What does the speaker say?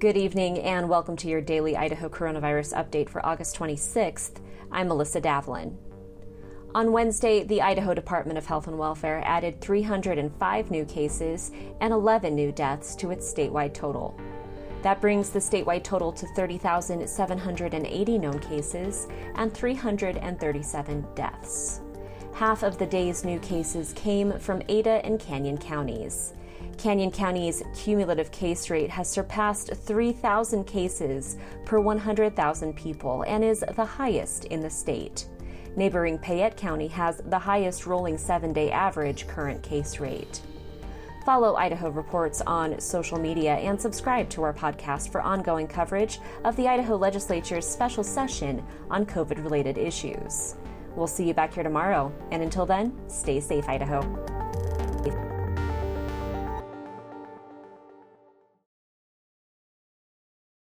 Good evening and welcome to your daily Idaho coronavirus update for August 26th. I'm Melissa Davlin. On Wednesday, the Idaho Department of Health and Welfare added 305 new cases and 11 new deaths to its statewide total. That brings the statewide total to 30,780 known cases and 337 deaths. Half of the day's new cases came from Ada and Canyon counties. Canyon County's cumulative case rate has surpassed 3,000 cases per 100,000 people and is the highest in the state. Neighboring Payette County has the highest rolling seven day average current case rate. Follow Idaho Reports on social media and subscribe to our podcast for ongoing coverage of the Idaho Legislature's special session on COVID related issues. We'll see you back here tomorrow, and until then, stay safe, Idaho.